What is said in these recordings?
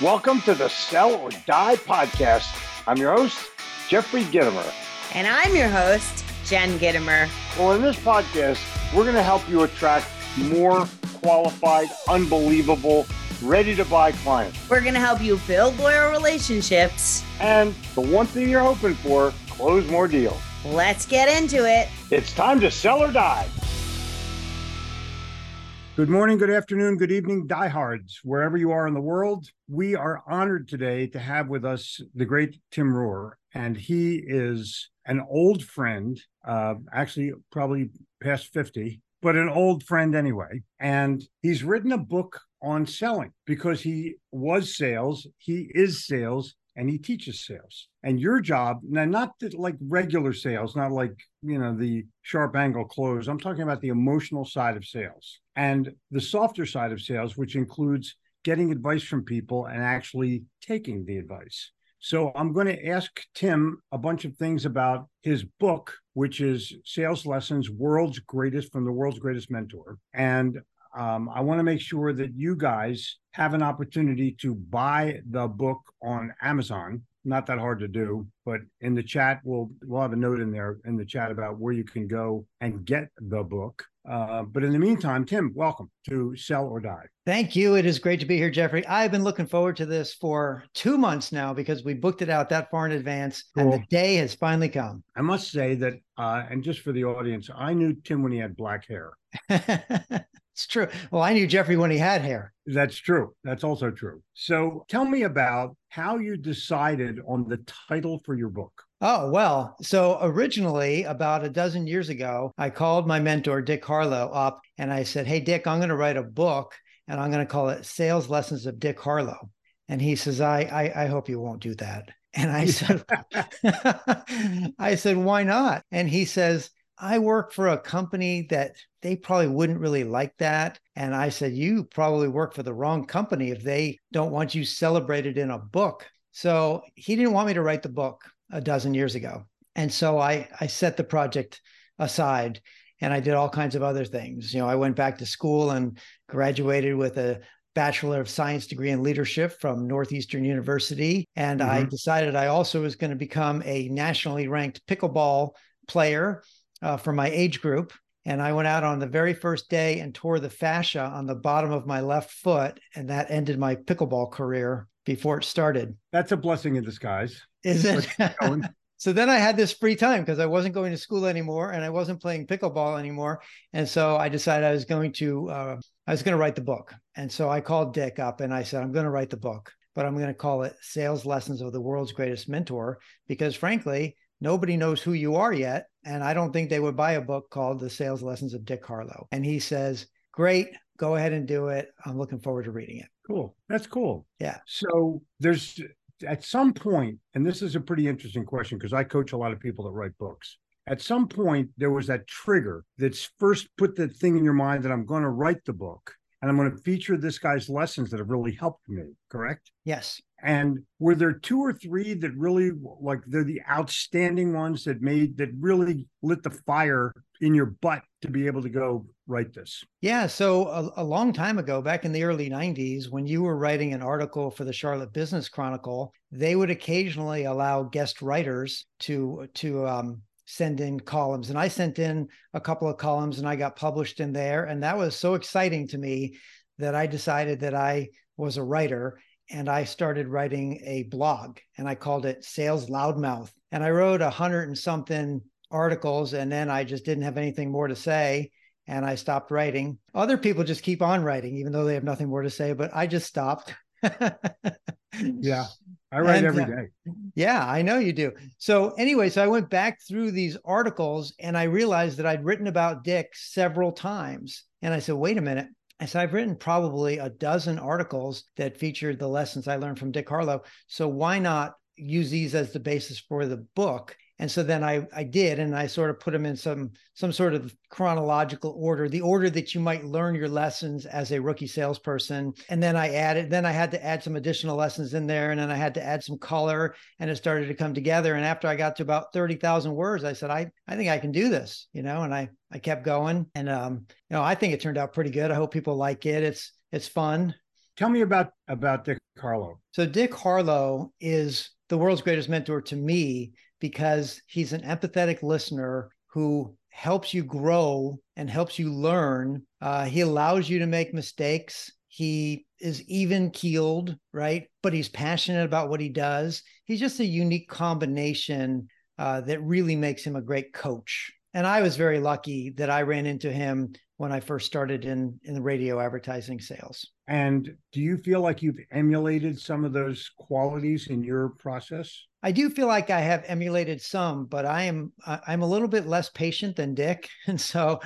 Welcome to the Sell or Die podcast. I'm your host, Jeffrey Gitomer. And I'm your host, Jen Gitomer. Well, in this podcast, we're going to help you attract more qualified, unbelievable, ready to buy clients. We're going to help you build loyal relationships. And the one thing you're hoping for, close more deals. Let's get into it. It's time to sell or die. Good morning, good afternoon, good evening, diehards, wherever you are in the world. We are honored today to have with us the great Tim Rohrer, and he is an old friend, uh, actually, probably past 50, but an old friend anyway. And he's written a book on selling because he was sales, he is sales, and he teaches sales. And your job, now not like regular sales, not like, you know, the sharp angle close. I'm talking about the emotional side of sales and the softer side of sales, which includes getting advice from people and actually taking the advice. So I'm going to ask Tim a bunch of things about his book, which is Sales Lessons World's Greatest from the World's Greatest Mentor. And um, I want to make sure that you guys have an opportunity to buy the book on Amazon. Not that hard to do, but in the chat, we'll we'll have a note in there in the chat about where you can go and get the book. Uh, but in the meantime, Tim, welcome to Sell or Die. Thank you. It is great to be here, Jeffrey. I've been looking forward to this for two months now because we booked it out that far in advance, cool. and the day has finally come. I must say that, uh, and just for the audience, I knew Tim when he had black hair. It's true. Well, I knew Jeffrey when he had hair. That's true. That's also true. So tell me about how you decided on the title for your book. Oh, well, so originally, about a dozen years ago, I called my mentor, Dick Harlow, up and I said, Hey, Dick, I'm going to write a book and I'm going to call it Sales Lessons of Dick Harlow. And he says, I, I, I hope you won't do that. And I said, I said, why not? And he says, I work for a company that they probably wouldn't really like that. And I said, You probably work for the wrong company if they don't want you celebrated in a book. So he didn't want me to write the book a dozen years ago. And so I, I set the project aside and I did all kinds of other things. You know, I went back to school and graduated with a Bachelor of Science degree in leadership from Northeastern University. And mm-hmm. I decided I also was going to become a nationally ranked pickleball player uh, for my age group. And I went out on the very first day and tore the fascia on the bottom of my left foot. And that ended my pickleball career before it started. That's a blessing in disguise. Is it? so then I had this free time because I wasn't going to school anymore and I wasn't playing pickleball anymore. And so I decided I was going to uh, I was going to write the book. And so I called Dick up and I said, I'm going to write the book, but I'm going to call it Sales Lessons of the World's Greatest Mentor because frankly, nobody knows who you are yet. And I don't think they would buy a book called The Sales Lessons of Dick Harlow. And he says, Great, go ahead and do it. I'm looking forward to reading it. Cool. That's cool. Yeah. So there's at some point, and this is a pretty interesting question because I coach a lot of people that write books. At some point, there was that trigger that's first put the thing in your mind that I'm going to write the book and I'm going to feature this guy's lessons that have really helped me, correct? Yes. And were there two or three that really like they're the outstanding ones that made that really lit the fire in your butt to be able to go write this? Yeah. So a, a, long time ago, back in the early 90s, when you were writing an article for the Charlotte Business Chronicle, they would occasionally allow guest writers to to um, send in columns. And I sent in a couple of columns and I got published in there. And that was so exciting to me that I decided that I was a writer and I started writing a blog and I called it Sales Loudmouth. And I wrote a hundred and something articles and then I just didn't have anything more to say and I stopped writing. Other people just keep on writing even though they have nothing more to say, but I just stopped. yeah. I write and, every uh. Yeah, I know you do. So anyway, so I went back through these articles and I realized that I'd written about Dick several times. And I said, wait a minute. I said, I've written probably a dozen articles that featured the lessons I learned from Dick Harlow. So why not use these as the basis for the book? And so then I I did, and I sort of put them in some some sort of chronological order, the order that you might learn your lessons as a rookie salesperson. And then I added, then I had to add some additional lessons in there, and then I had to add some color, and it started to come together. And after I got to about thirty thousand words, I said, I I think I can do this, you know, and I I kept going, and um, you know, I think it turned out pretty good. I hope people like it. It's it's fun. Tell me about about Dick Harlow? So Dick Harlow is the world's greatest mentor to me because he's an empathetic listener who helps you grow and helps you learn. Uh, he allows you to make mistakes. He is even keeled, right? But he's passionate about what he does. He's just a unique combination uh, that really makes him a great coach. And I was very lucky that I ran into him when I first started in in the radio advertising sales. And do you feel like you've emulated some of those qualities in your process? I do feel like I have emulated some, but I am I'm a little bit less patient than Dick, and so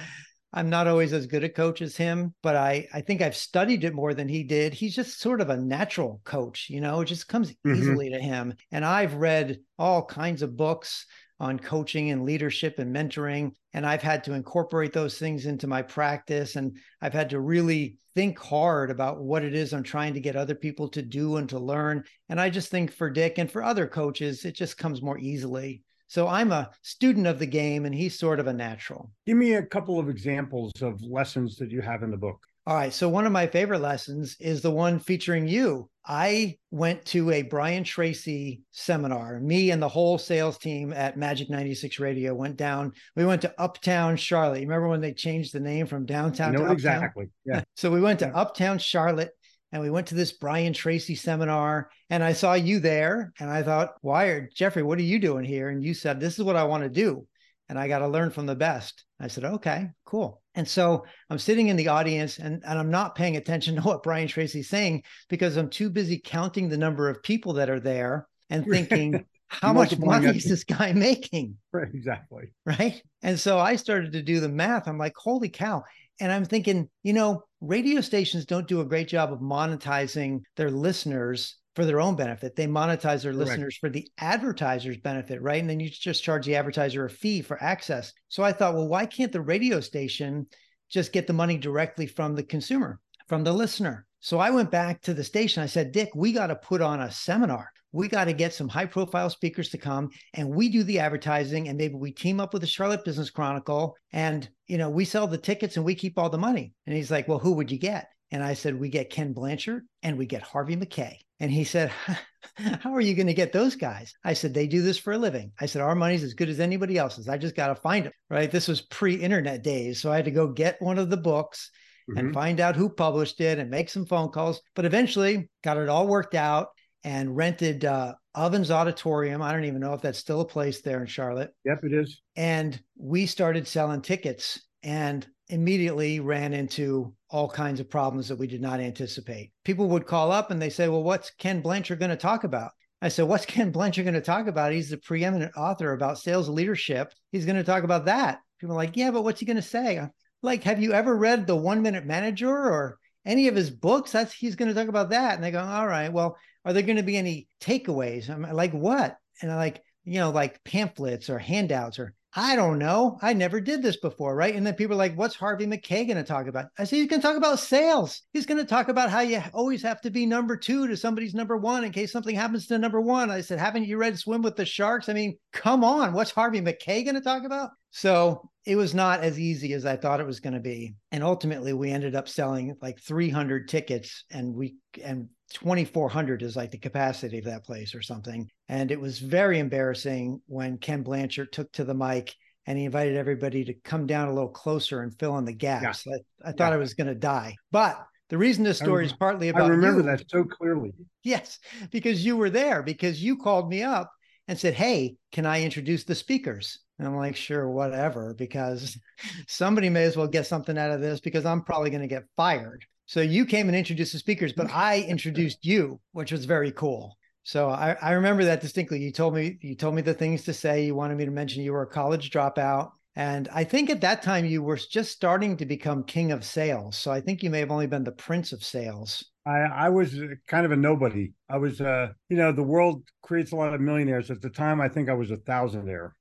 I'm not always as good a coach as him, but I I think I've studied it more than he did. He's just sort of a natural coach, you know, it just comes mm-hmm. easily to him. And I've read all kinds of books on coaching and leadership and mentoring. And I've had to incorporate those things into my practice. And I've had to really think hard about what it is I'm trying to get other people to do and to learn. And I just think for Dick and for other coaches, it just comes more easily. So I'm a student of the game and he's sort of a natural. Give me a couple of examples of lessons that you have in the book. All right. So one of my favorite lessons is the one featuring you. I went to a Brian Tracy seminar. Me and the whole sales team at Magic 96 Radio went down. We went to Uptown Charlotte. You remember when they changed the name from downtown I know to Uptown? Exactly. Yeah. so we went to Uptown Charlotte and we went to this Brian Tracy seminar and I saw you there and I thought, Wired, Jeffrey, what are you doing here? And you said, This is what I want to do. And I got to learn from the best. I said, Okay, cool. And so I'm sitting in the audience and, and I'm not paying attention to what Brian Tracy's saying because I'm too busy counting the number of people that are there and thinking, how much money is this guy making? Right, exactly. Right. And so I started to do the math. I'm like, holy cow. And I'm thinking, you know, radio stations don't do a great job of monetizing their listeners for their own benefit. They monetize their Correct. listeners for the advertiser's benefit, right? And then you just charge the advertiser a fee for access. So I thought, well, why can't the radio station just get the money directly from the consumer, from the listener? So I went back to the station. I said, Dick, we got to put on a seminar. We got to get some high profile speakers to come and we do the advertising and maybe we team up with the Charlotte Business Chronicle and, you know, we sell the tickets and we keep all the money. And he's like, well, who would you get? And I said, we get Ken Blanchard and we get Harvey Mackay. And he said, How are you going to get those guys? I said, They do this for a living. I said, Our money's as good as anybody else's. I just got to find them. Right. This was pre internet days. So I had to go get one of the books mm-hmm. and find out who published it and make some phone calls. But eventually got it all worked out and rented uh, Ovens Auditorium. I don't even know if that's still a place there in Charlotte. Yep, it is. And we started selling tickets. And immediately ran into all kinds of problems that we did not anticipate. People would call up and they say, Well, what's Ken Blanchard going to talk about? I said, What's Ken Blanchard going to talk about? He's the preeminent author about sales leadership. He's going to talk about that. People are like, Yeah, but what's he going to say? Like, have you ever read The One Minute Manager or any of his books? That's he's going to talk about that. And they go, All right, well, are there going to be any takeaways? I'm like, What? And I'm like, you know, like pamphlets or handouts or I don't know. I never did this before, right? And then people are like, what's Harvey Mackay going to talk about? I say, he's going to talk about sales. He's going to talk about how you always have to be number two to somebody's number one in case something happens to number one. I said, haven't you read Swim with the Sharks? I mean, come on. What's Harvey Mackay going to talk about? So it was not as easy as I thought it was going to be. And ultimately, we ended up selling like 300 tickets and we, and 2400 is like the capacity of that place or something. And it was very embarrassing when ken blanchard took to the mic and he invited everybody to come down a little closer and fill in the gaps. Yeah. I, I, thought yeah. i was going to die. But the reason this story is partly about i remember you, that so clearly. Yes because you were there because you called me up and said hey can i introduce the speakers? And i'm like sure whatever because somebody may as well get something out of this because i'm probably going to get fired so you came and introduced the speakers, but I introduced you, which was very cool. So I, I remember that distinctly. You told me you told me the things to say. You wanted me to mention you were a college dropout. And I think at that time you were just starting to become king of sales. So I think you may have only been the prince of sales. I, I was kind of a nobody. I was, uh, you know, the world creates a lot of millionaires. At the time, I think I was a thousandaire.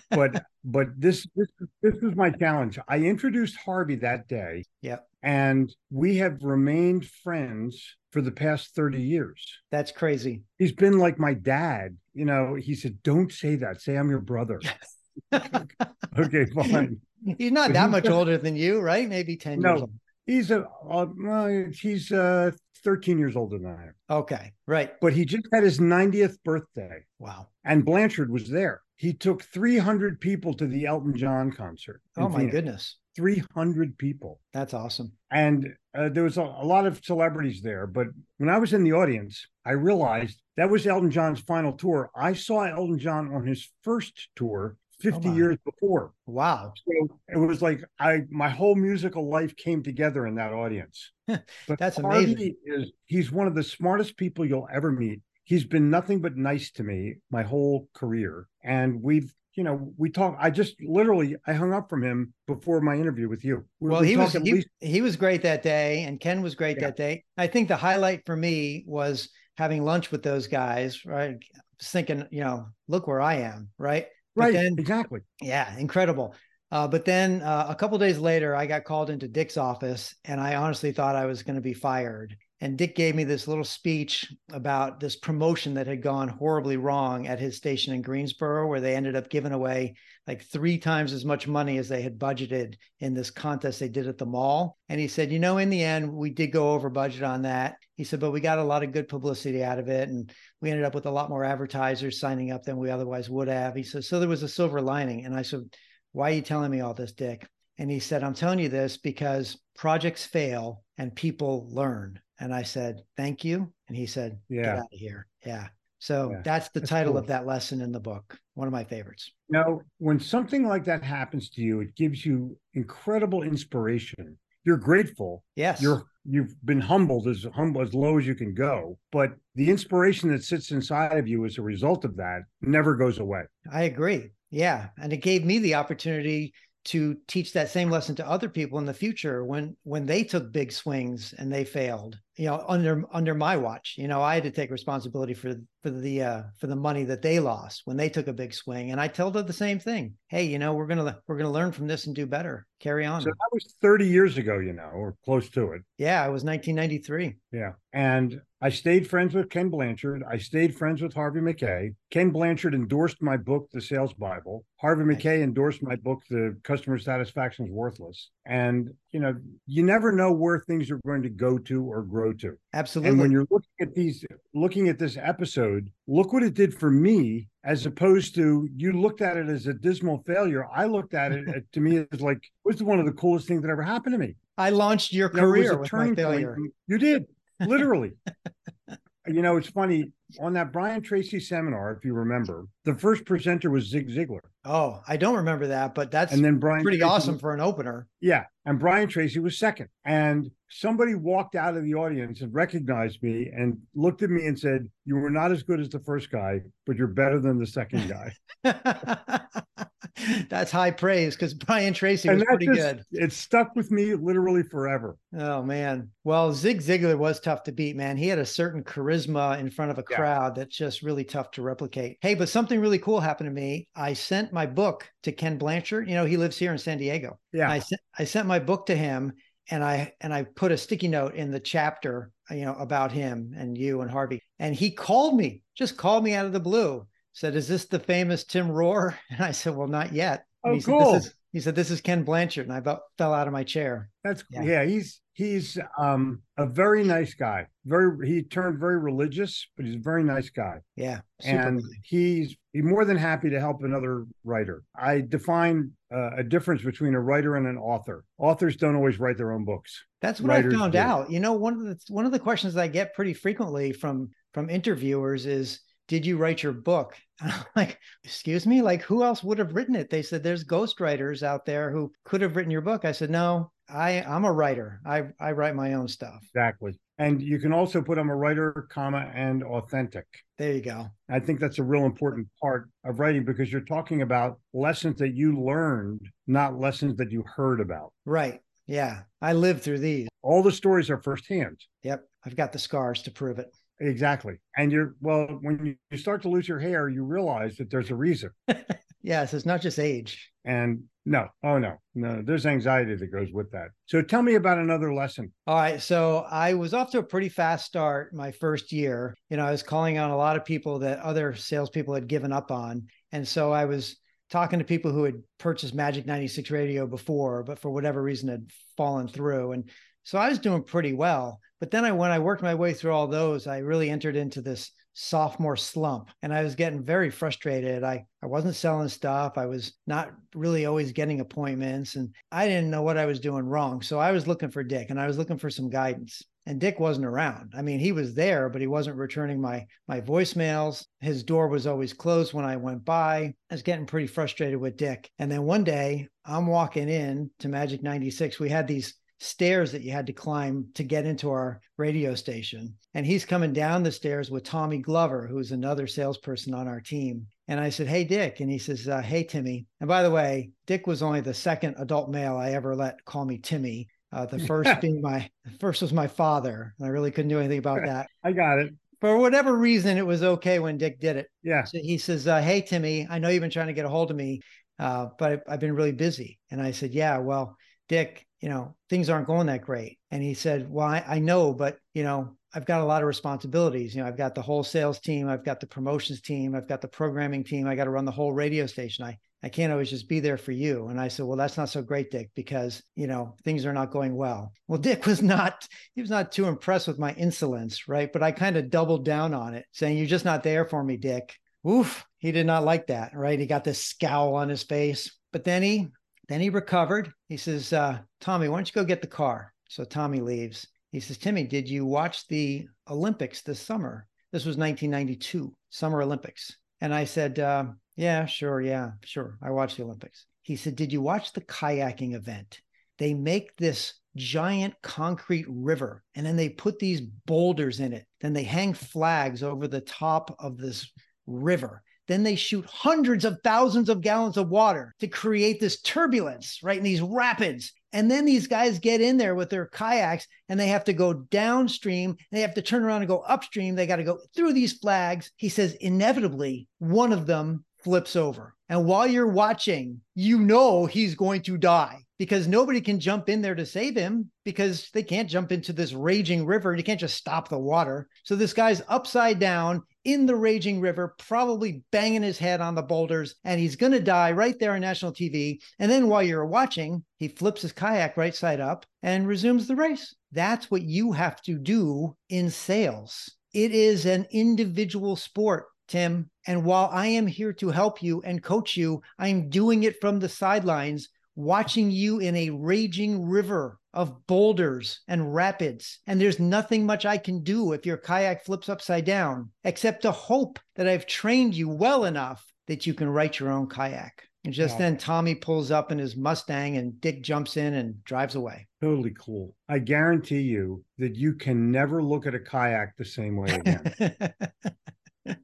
but but this this this was my challenge. I introduced Harvey that day. Yeah. And we have remained friends for the past 30 years. That's crazy. He's been like my dad. You know, he said, Don't say that. Say I'm your brother. okay, fine. He's not that much older than you, right? Maybe 10 no, years. Old. He's a uh, he's uh 13 years older than I am. Okay. Right. But he just had his 90th birthday. Wow. And Blanchard was there. He took 300 people to the Elton John concert. Oh, my Phoenix. goodness. 300 people. That's awesome. And uh, there was a, a, lot of celebrities there. But when I was in the audience, I realized that was Elton John's final tour. I saw Elton John on his first tour 50 oh years before. Wow. So it was like I my whole musical life came together in that audience. But That's Harvey amazing. Is he's one of the smartest people you'll ever meet. He's been nothing but nice to me my whole career. And we've you know, we talk. I just literally I hung up from him before my interview with you. We, well, we he was he, least... he, was great that day, and Ken was great yeah. that day. I think the highlight for me was having lunch with those guys. Right, thinking, you know, look where I am. Right, right, then, exactly. Yeah, incredible. Uh, but then uh, a couple days later, I got called into Dick's office, and I honestly thought I was going to be fired. And Dick gave me this little speech about this promotion that had gone horribly wrong at his station in Greensboro, where they ended up giving away like three times as much money as they had budgeted in this contest they did at the mall. And he said, You know, in the end, we did go over budget on that. He said, But we got a lot of good publicity out of it. And we ended up with a lot more advertisers signing up than we otherwise would have. He said, So there was a silver lining. And I said, Why are you telling me all this, Dick? And he said, I'm telling you this because projects fail and people learn. And I said, Thank you. And he said, yeah. Get out of here. Yeah. So yeah. that's the that's title cool. of that lesson in the book. One of my favorites. Now, when something like that happens to you, it gives you incredible inspiration. You're grateful. Yes. You're you've been humbled as humble as low as you can go. But the inspiration that sits inside of you as a result of that never goes away. I agree. Yeah. And it gave me the opportunity to teach that same lesson to other people in the future when when they took big swings and they failed you know under under my watch you know i had to take responsibility for for the uh for the money that they lost when they took a big swing. And i told them the same thing. Hey you know we're gonna we're gonna learn from this and do better. Carry on. So that was 30 years ago you know or close to it. Yeah it was 1993 yeah. And I stayed friends with Ken Blanchard. I stayed friends with Harvey Mackay. Ken Blanchard endorsed my book, The Sales Bible. Harvey Mackay endorsed my book, The Customer Satisfaction is Worthless. And, you know, you never know where things are going to go to or grow to. Absolutely. And when you're looking at these, looking at this episode, look what it did for me, as opposed to you looked at it as a dismal failure. I looked at it to me as like, it was one of the coolest things that ever happened to me. I launched your career with my failure. Point. You did literally. you know, it's funny on that Brian Tracy seminar, if you remember, the first presenter was Zig Ziglar. Oh, I don't remember that, but that's and then Brian pretty Tracy awesome for an opener. Yeah, and Brian Tracy was second, and somebody walked out of the audience and recognized me and looked at me and said, "You were not as good as the first guy, but you're better than the second guy." That's high praise because Brian Tracy was pretty just, good. It stuck with me literally forever. Oh man. Well, Zig Ziglar was tough to beat, man. He had a certain charisma in front of a yeah. crowd that's just really tough to replicate. Hey, but something really cool happened to me. I sent my book to Ken Blanchard. You know, he lives here in San Diego. Yeah. I sent I sent my book to him and I and I put a sticky note in the chapter, you know, about him and you and Harvey. And he called me, just called me out of the blue said, "Is this the famous Tim Rohrer?" And I said, "Well, not yet." And oh, cool. Said, this is, he said, "This is Ken Blanchard," and I about fell out of my chair. That's yeah. yeah he's he's um, a very nice guy. Very he turned very religious, but he's a very nice guy. Yeah, and he's he's more than happy to help another writer. I define uh, a difference between a writer and an author. Authors don't always write their own books. That's what Writers I found do. out. You know, one of the one of the questions I get pretty frequently from from interviewers is did you write your book? And I'm like, excuse me, like who else would have written it? They said there's ghostwriters out there who could have written your book. I said, no, I I'm a writer. I I write my own stuff. Exactly. And you can also put I'm a writer, comma, and authentic. There you go. I think that's a real important part of writing because you're talking about lessons that you learned, not lessons that you heard about. Right. Yeah. I lived through these. All the stories are firsthand. Yep. I've got the scars to prove it. Exactly. And you're, well, when you start to lose your hair, you realize that there's a reason. yes, it's not just age. And no, oh no, no, there's anxiety that goes with that. So tell me about another lesson. All right. So I was off to a pretty fast start my first year. You know, I was calling on a lot of people that other salespeople had given up on. And so I was talking to people who had purchased Magic 96 radio before, but for whatever reason had fallen through. And So I was doing pretty well. But then I, when I worked my way through all those, I really entered into this sophomore slump and I was getting very frustrated. I, I wasn't selling stuff. I was not really always getting appointments and I didn't know what I was doing wrong. So I was looking for Dick and I was looking for some guidance and Dick wasn't around. I mean, he was there, but he wasn't returning my my voicemails. His door was always closed when I went by. I was getting pretty frustrated with Dick. And then one day, I'm walking in to Magic 96. We had these stairs that you had to climb to get into our radio station. And he's coming down the stairs with Tommy Glover, who's another salesperson on our team. And I said, Hey, Dick. And he says, uh, Hey, Timmy. And by the way, Dick was only the second adult male I ever let call me Timmy. Uh, the first being my first was my father. And I really couldn't do anything about that. I got it. For whatever reason, it was okay when Dick did it. Yeah. So he says, uh, Hey, Timmy, I know you've been trying to get a hold of me, uh, but I've been really busy. And I said, Yeah, well, Dick, you know, things aren't going that great. And he said, Well, I, I know, but, you know, I've got a lot of responsibilities. You know, I've got the whole sales team, I've got the promotions team, I've got the programming team, I got to run the whole radio station. I, I can't always just be there for you. And I said, Well, that's not so great, Dick, because, you know, things are not going well. Well, Dick was not, he was not too impressed with my insolence, right? But I kind of doubled down on it, saying, You're just not there for me, Dick. Oof, he did not like that, right? He got this scowl on his face. But then he then he recovered. He says, uh, Tommy, why don't you go get the car? So Tommy leaves. He says, Timmy, did you watch the Olympics this summer? This was 1992, Summer Olympics. And I said, uh, Yeah, sure. Yeah, sure. I watched the Olympics. He said, Did you watch the kayaking event? They make this giant concrete river and then they put these boulders in it. Then they hang flags over the top of this river. Then they shoot hundreds of thousands of gallons of water to create this turbulence, right? In these rapids. And then these guys get in there with their kayaks and they have to go downstream. They have to turn around and go upstream. They got to go through these flags. He says, inevitably, one of them flips over. And while you're watching, you know he's going to die because nobody can jump in there to save him because they can't jump into this raging river. You can't just stop the water. So this guy's upside down in the raging river, probably banging his head on the boulders, and he's going to die right there on national TV. And then while you're watching, he flips his kayak right side up and resumes the race. That's what you have to do in sales. It is an individual sport. Tim. And while I am here to help you and coach you, I'm doing it from the sidelines, watching you in a raging river of boulders and rapids. And there's nothing much I can do if your kayak flips upside down, except to hope that I've trained you well enough that you can right your own kayak. And just Yeah. then, Tommy pulls up in his Mustang and Dick jumps in and drives away. Totally cool. I guarantee you that you can never look at a kayak the same way again.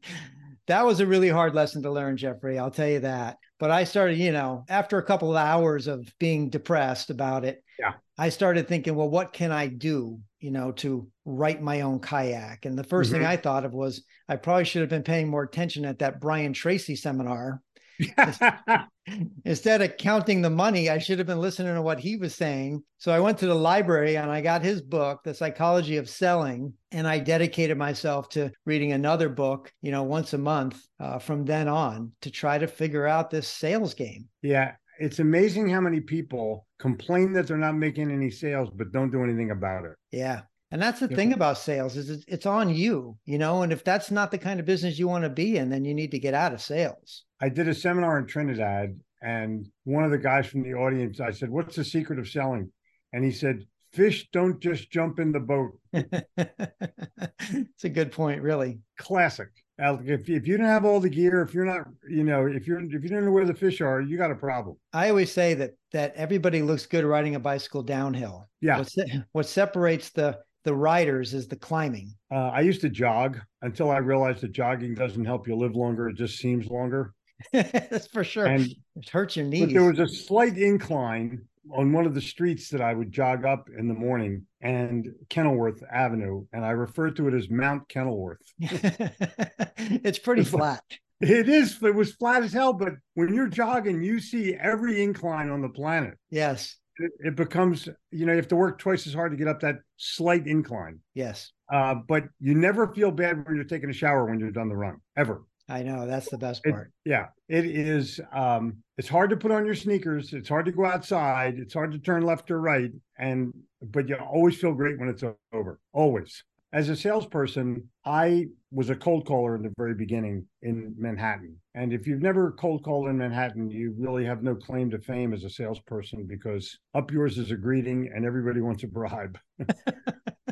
that was a really hard lesson to learn, Jeffrey. I'll tell you that. But I started, you know, after a couple of hours of being depressed about it, Yeah. I started thinking, well, what can I do, you know, to right my own kayak? And the 1st thing Mhm. I thought of was I probably should have been paying more attention at that Brian Tracy seminar. Instead of counting the money, I should have been listening to what he was saying. So I went to the library and I got his book, The Psychology of Selling, and I dedicated myself to reading another book, you know, once a month uh, from then on to try to figure out this sales game. yeah. It's amazing how many people complain that they're not making any sales, but don't do anything about it. Yeah. And that's the Yeah. thing about sales is it's, on you, you know, and if that's not the kind of business you want to be in, then you need to get out of sales. I did a seminar in Trinidad, and one of the guys from the audience, I said, What's the secret of selling? And he said, Fish don't just jump in the boat. it's a good point, really. Classic. If, if you don't have all the gear, if you're not, you know, if you're if you don't know where the fish are, you got a problem. I always say that that everybody looks good riding a bicycle downhill. Yeah. What, what separates the the riders is the climbing. Uh, I used to jog until I realized that jogging doesn't help you live longer. It just seems longer. That's for sure. And it hurts your but knees. there was a slight incline on one of the streets that I would jog up in the morning and Kenilworth Avenue, and I refer to it as Mount Kenilworth. it's pretty It's like- flat. It is. It was flat as hell, but when you're jogging, you see every incline on the planet. Yes. It, it becomes, you know, you have to work twice as hard to get up that slight incline. Yes. Uh, but you never feel bad when you're taking a shower when you're done the run, ever. I know. That's the best It- part. Yeah, it is. Um, it's hard to put on your sneakers. It's hard to go outside. It's hard to turn left or right. And but you always feel great when it's over. Always. As a salesperson, I was a cold caller in the very beginning in Manhattan. And if you've never cold called in Manhattan, you really have no claim to fame as a salesperson because up yours is a greeting and everybody wants a bribe.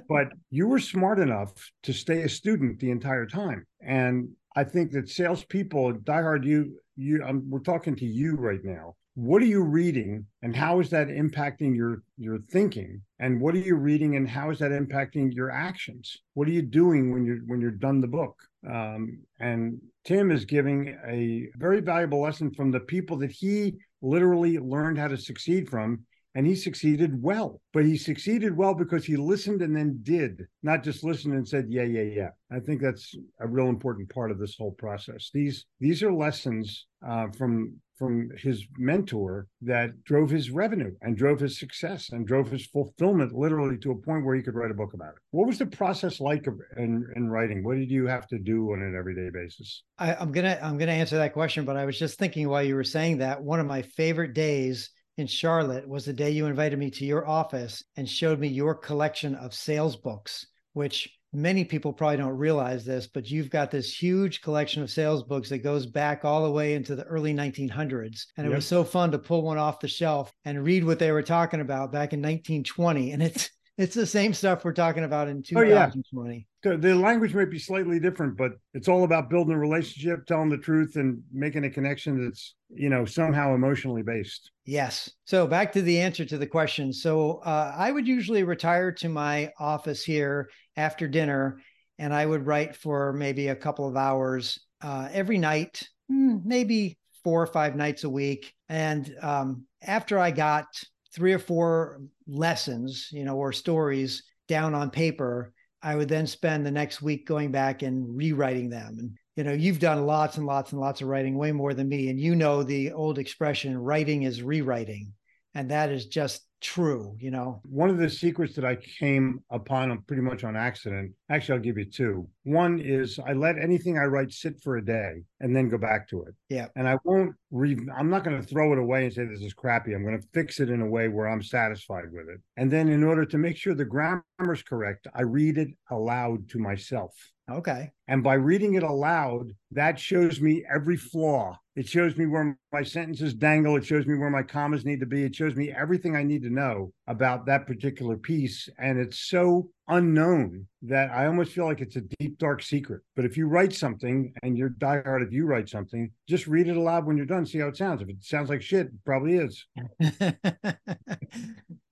but you were smart enough to stay a student the entire time. And I think that salespeople, diehard, you, you, um, we're talking to you right now what are you reading and how is that impacting your your thinking? And what are you reading and how is that impacting your actions? What are you doing when you're when you're done the book? Um, and tim is giving a very valuable lesson from the people that he literally learned how to succeed from and he succeeded well. But he succeeded well because he listened and then did not just listened and said yeah yeah yeah. I think that's a real important part of this whole process. These these are lessons uh, from from his mentor that drove his revenue and drove his success and drove his fulfillment literally to a point where he could write a book about it. What was the process like in, in writing? What did you have to do on an everyday basis? I, I'm gonna I'm gonna answer that question, but I was just thinking while you were saying that one of my favorite days in Charlotte was the day you invited me to your office and showed me your collection of sales books, which many people probably don't realize this, but you've got this huge collection of sales books that goes back all the way into the early 1900s. And it yep. was so fun to pull one off the shelf and read what they were talking about back in 1920. And it's it's the same stuff we're talking about in 2020. Oh, yeah. The language might be slightly different, but it's all about building a relationship, telling the truth, and making a connection that's you know somehow emotionally based. Yes. So back to the answer to the question. So uh, I would usually retire to my office here after dinner, and I would write for maybe a couple of hours uh, every night, hmm, maybe four or five nights a week. And um, after I got three or four lessons, you know, or stories down on paper, I would then spend the next week going back and rewriting them. And, you know, you've done lots and lots and lots of writing, way more than me. And you know the old expression, writing is rewriting. And that is just true, you know. One of the secrets that I came upon pretty much on accident, actually, I'll give you two. One is I let anything I write sit for a day and then go back to it. Yeah. And I won't read, I'm not going to throw it away and say this is crappy. I'm going to fix it in a way where I'm satisfied with it. And then in order to make sure the grammar's correct, I read it aloud to myself. Okay. And by reading it aloud, that shows me every flaw. It shows me where my sentences dangle. It shows me where my commas need to be. It shows me everything I need to know about that particular piece. And it's so unknown that I almost feel like it's a deep, dark secret. But if you write something and you're diehard, if you write something, just read it aloud when you're done, see how it sounds. If it sounds like shit, it probably is.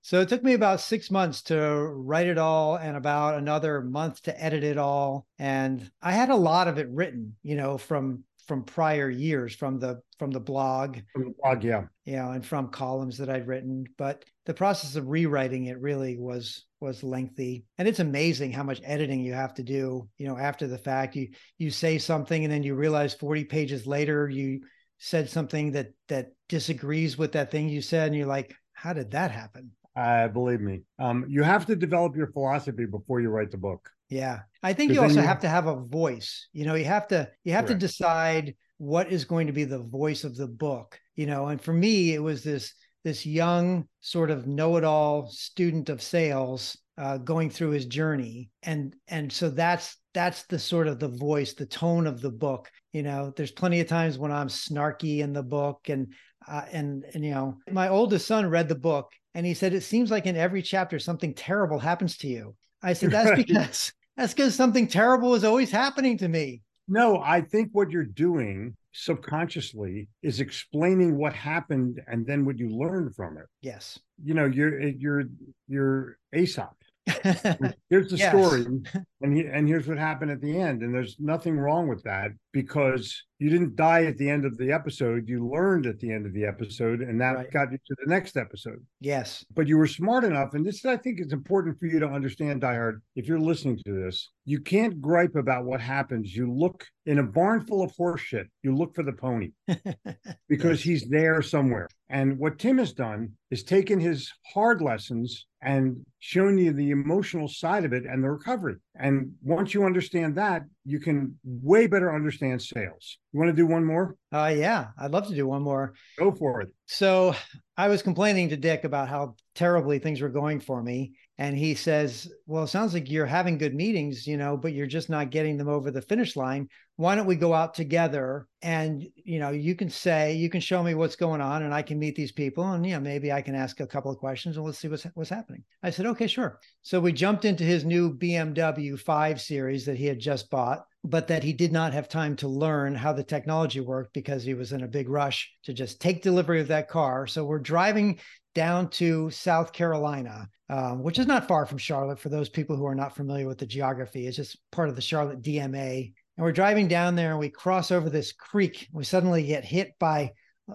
So it took me about six months to write it all and about another month to edit it all. And I had a lot of it written, you know, from from prior years, from the from the blog. From the blog, yeah. Yeah, and from columns that I'd written. But the process of rewriting it really was was lengthy. And it's amazing how much editing you have to do, you know, after the fact. You you say something and then you realize 40 pages later you said something that that disagrees with that thing you said and you're like how did that happen uh, believe me. Um, you have to develop your philosophy before you write the book. Yeah. I think you also have to have a voice. You know, you have to you have Correct. to decide what is going to be the voice of the book. You know, and for me, it was this this young sort of know-it-all student of sales uh, going through his journey and and so that's that's the sort of the voice the tone of the book you know there's plenty of times when i'm snarky in the book and uh, and and you know my oldest son read the book and he said, It seems like in every chapter something terrible happens to you. I said, That's because that's because something terrible is always happening to me. No, I think what you're doing subconsciously is explaining what happened and then what you learned from it. Yes. You know, you're you're you're Aesop. here's the yes. story and he, and here's what happened at the end and there's nothing wrong with that because you didn't die at the end of the episode you learned at the end of the episode and that right. got you to the next episode yes but you were smart enough and this i think is important for you to understand Die Hard. if you're listening to this you can't gripe about what happens you look in a barn full of horseshit, you look for the pony because he's there somewhere and what tim has done is taken his hard lessons and shown you the emotional side of it and the recovery. And once you understand that, you can way better understand sales. You want to do one more? Uh yeah, I'd love to do one more. Go for it. So I was complaining to Dick about how terribly things were going for me. And he says, Well, it sounds like you're having good meetings, you know, but you're just not getting them over the finish line. Why don't we go out together and, you know, you can say, you can show me what's going on and I can meet these people and, you know, maybe I can ask a couple of questions and let's see what's, what's happening. I said, Okay, sure. So we jumped into his new BMW 5 Series that he had just bought but that he did not have time to learn how the technology worked because he was in a big rush to just take delivery of that car. So we're driving down to South Carolina, um, which is not far from Charlotte for those people who are not familiar with the geography. It's just part of the Charlotte DMA. And we're driving down there and we cross over this creek. We suddenly get hit by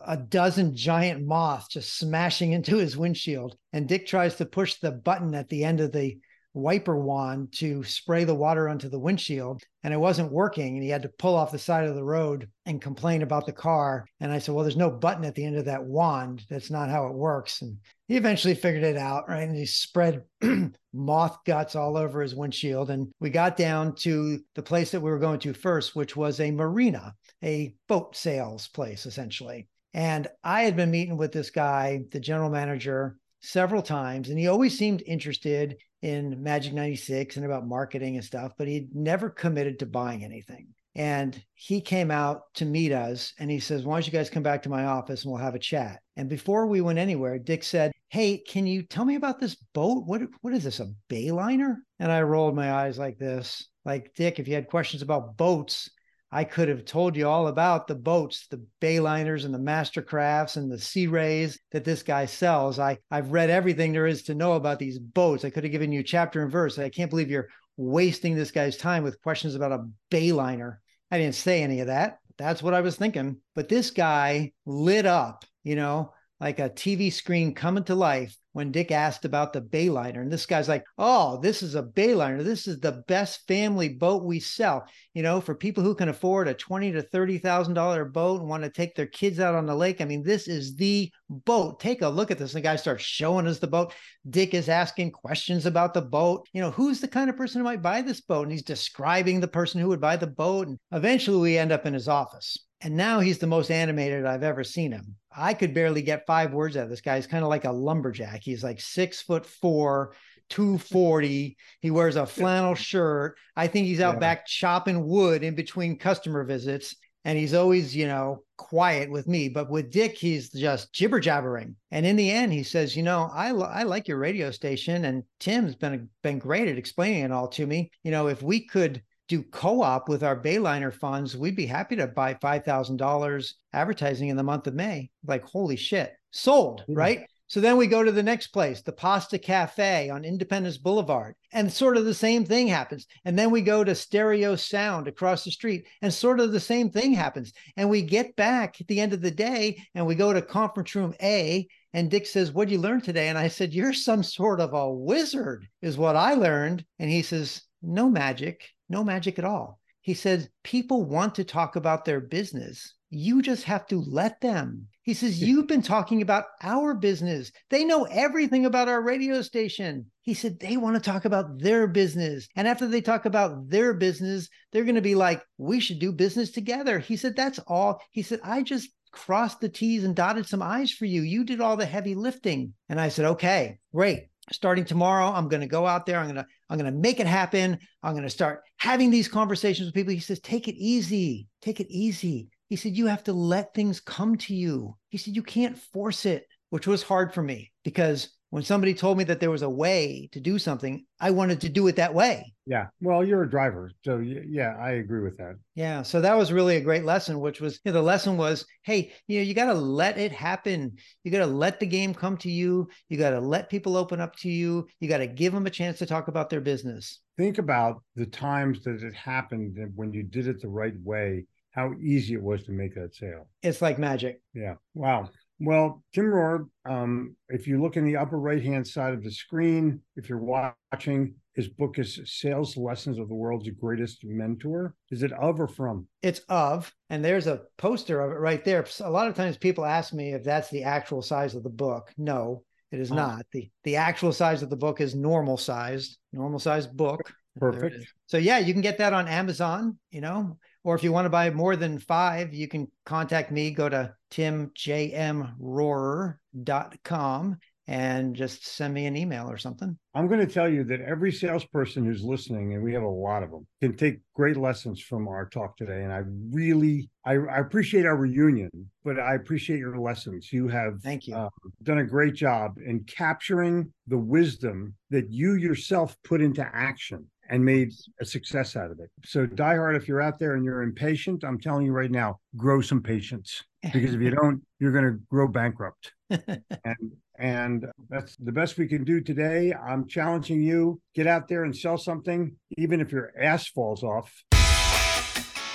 a dozen giant moths just smashing into his windshield. And Dick tries to push the button at the end of the wiper wand to spray the water onto the windshield and it wasn't working and he had to pull off the side of the road and complain about the car. And i said well there's no button at the end of that wand. That's not how it works. And he eventually figured it out right? And he spread moth guts all over his windshield. And we got down to the place that we were going to first which was a marina a boat sales place essentially. And i had been meeting with this guy the general manager several times and he always seemed interested in Magic 96 and about marketing and stuff, but he'd never committed to buying anything. And he came out to meet us and he says, Why don't you guys come back to my office and we'll have a chat? And before we went anywhere, Dick said, Hey, can you tell me about this boat? What, what is this, a Bayliner? And I rolled my eyes like this. Like, Dick, if you had questions about boats, I could have told you all about the boats, the Bayliners and the Mastercrafts and the Sea Rays that this guy sells. I, I've read everything there is to know about these boats. I could have given you chapter and verse. I can't believe you're wasting this guy's time with questions about a Bayliner. I didn't say any of that. That's what I was thinking. But this guy lit up, you know, like a TV screen coming to life when Dick asked about the Bayliner. And this guy's like, oh, this is a Bayliner. This is the best family boat we sell. You know, for people who can afford a twenty to thirty thousand dollar boat and want to take their kids out on the lake. I mean, this is the boat. Take a look at this. And the guy starts showing us the boat. Dick is asking questions about the boat. You know, who's the kind of person who might buy this boat? And he's describing the person who would buy the boat. And eventually we end up in his office. And now he's the most animated I've ever seen him. I could barely get five words out of this guy. He's kind of like a lumberjack. He's like six foot four, 240. He wears a flannel shirt. I think he's out yeah. back chopping wood in between customer visits. And he's always, you know, quiet with me. But with Dick, he's just jibber jabbering. And in the end, he says, you know, I, I like your radio station. And Tim's been, been great at explaining it all to me. You know, if we could do co-op with our Bayliner funds, we'd be happy to buy $5,000 advertising in the month of May. Like, holy shit, sold, mm-hmm. right? So then we go to the next place, the Pasta Cafe on Independence Boulevard, and sort of the same thing happens. And then we go to Stereo Sound across the street, and sort of the same thing happens. And we get back at the end of the day and we go to conference room A, and Dick says, What'd you learn today? And I said, You're some sort of a wizard, is what I learned. And he says, No magic, no magic at all. He says, people want to talk about their business. You just have to let them. He says, You've been talking about our business. They know everything about our radio station. He said, They want to talk about their business. And after they talk about their business, they're going to be like, We should do business together. He said, That's all. He said, I just crossed the T's and dotted some I's for you. You did all the heavy lifting. And I said, Okay, great starting tomorrow i'm going to go out there i'm going to i'm going to make it happen. I'm going to start having these conversations with people. He says take it easy. Take it easy. He said you have to let things come to you. He said you can't force it which was hard for me because when somebody told me that there was a way to do something, I wanted to do it that way. Yeah. Well, you're a driver. So yeah, I agree with that. Yeah. So that was really a great lesson, which was you know, the lesson was, hey, you know, you got to let it happen. You got to let the game come to you. You got to let people open up to you. You got to give them a chance to talk about their business. Think about the times that it happened when you did it the right way, how easy it was to make that sale. It's like magic. Yeah. Wow. Well, Tim Rohrer, um, if you look in the upper right hand side of the screen, if you're watching, his book is Sales Lessons of the World's Greatest Mentor. Is it of or from? It's of, and there's a poster of it right there. A lot of times people ask me if that's the actual size of the book. No, it is oh. not. The the actual size of the book is normal sized, normal sized book. Perfect. So yeah, you can get that on Amazon, you know, or if you want to buy more than five, you can contact me. Go to timjmrohrer.com and just send me an email or something. I'm going to tell you that every salesperson who's listening, and we have a lot of them, can take great lessons from our talk today. And I really, I, I appreciate our reunion, but I appreciate your lessons. You have thank you uh, done a great job in capturing the wisdom that you yourself put into action and made a success out of it. So, Die Hard, if you're out there and you're impatient, I'm telling you right now, grow some patience because if you don't, you're going to grow bankrupt. and and that's the best we can do today. I'm challenging you get out there and sell something, even if your ass falls off.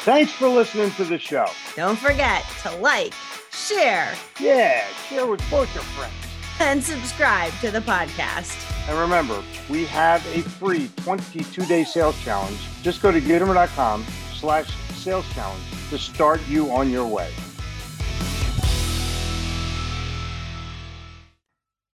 Thanks for listening to the show. Don't forget to like, share, yeah, share with both your friends, and subscribe to the podcast. And remember, we have a free 22 day sales challenge. Just go to Gitomer.com slash sales challenge to start you on your way.